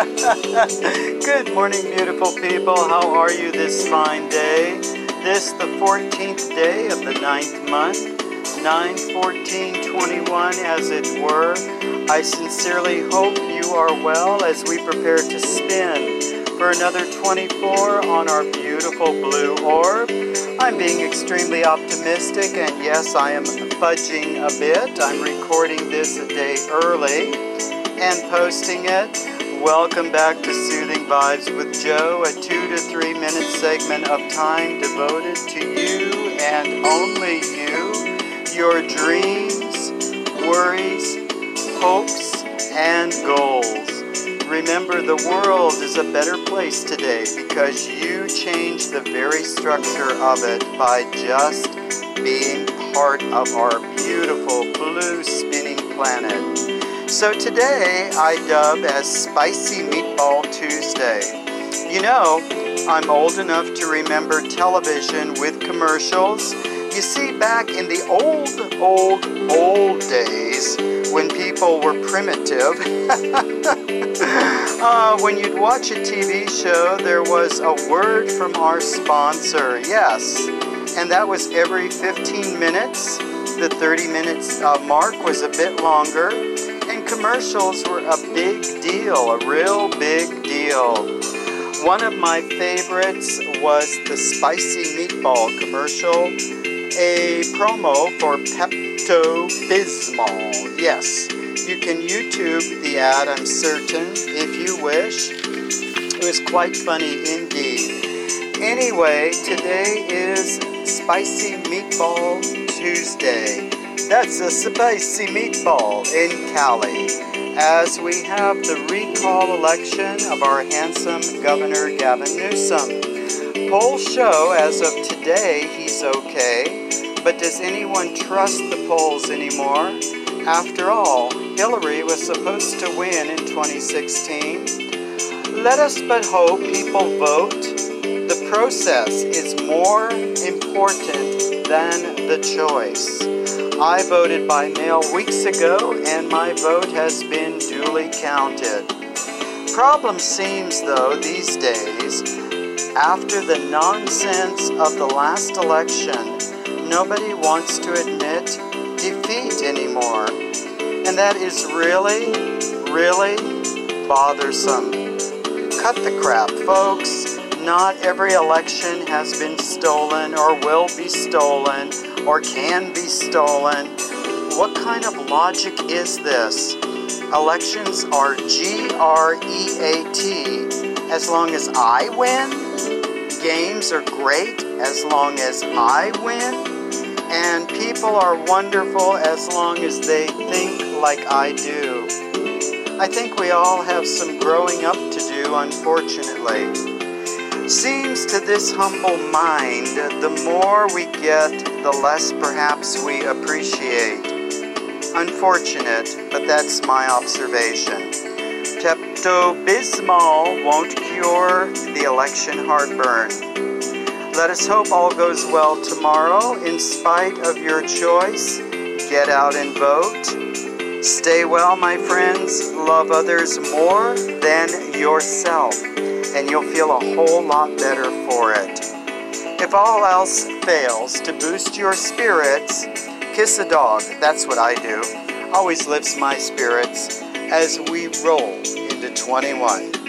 Good morning, beautiful people. How are you this fine day? This, the 14th day of the ninth month, 9 14 21, as it were. I sincerely hope you are well as we prepare to spin for another 24 on our beautiful blue orb. I'm being extremely optimistic, and yes, I am fudging a bit. I'm recording this a day early and posting it. Welcome back to Soothing Vibes with Joe, a two to three minute segment of time devoted to you and only you, your dreams, worries, hopes, and goals. Remember, the world is a better place today because you changed the very structure of it by just being part of our beautiful blue spinning planet. So today I dub as Spicy Meatball Tuesday. You know, I'm old enough to remember television with commercials. You see, back in the old, old, old days when people were primitive, uh, when you'd watch a TV show, there was a word from our sponsor, yes, and that was every 15 minutes. The 30 minutes uh, mark was a bit longer, and commercials were a big deal, a real big deal. One of my favorites was the spicy meatball commercial, a promo for Pepto Bismol. Yes, you can YouTube the ad, I'm certain, if you wish. It was quite funny indeed. Anyway, today is Spicy Meatball Tuesday. That's a spicy meatball in Cali as we have the recall election of our handsome Governor Gavin Newsom. Polls show as of today he's okay, but does anyone trust the polls anymore? After all, Hillary was supposed to win in 2016. Let us but hope people vote. Process is more important than the choice. I voted by mail weeks ago, and my vote has been duly counted. Problem seems, though, these days, after the nonsense of the last election, nobody wants to admit defeat anymore. And that is really, really bothersome. Cut the crap, folks. Not every election has been stolen or will be stolen or can be stolen. What kind of logic is this? Elections are G R E A T as long as I win. Games are great as long as I win. And people are wonderful as long as they think like I do. I think we all have some growing up to do, unfortunately. Seems to this humble mind, the more we get, the less perhaps we appreciate. Unfortunate, but that's my observation. Pepto Bismol won't cure the election heartburn. Let us hope all goes well tomorrow in spite of your choice. Get out and vote. Stay well, my friends. Love others more than yourself, and you'll feel a whole lot better for it. If all else fails to boost your spirits, kiss a dog. That's what I do. Always lifts my spirits as we roll into 21.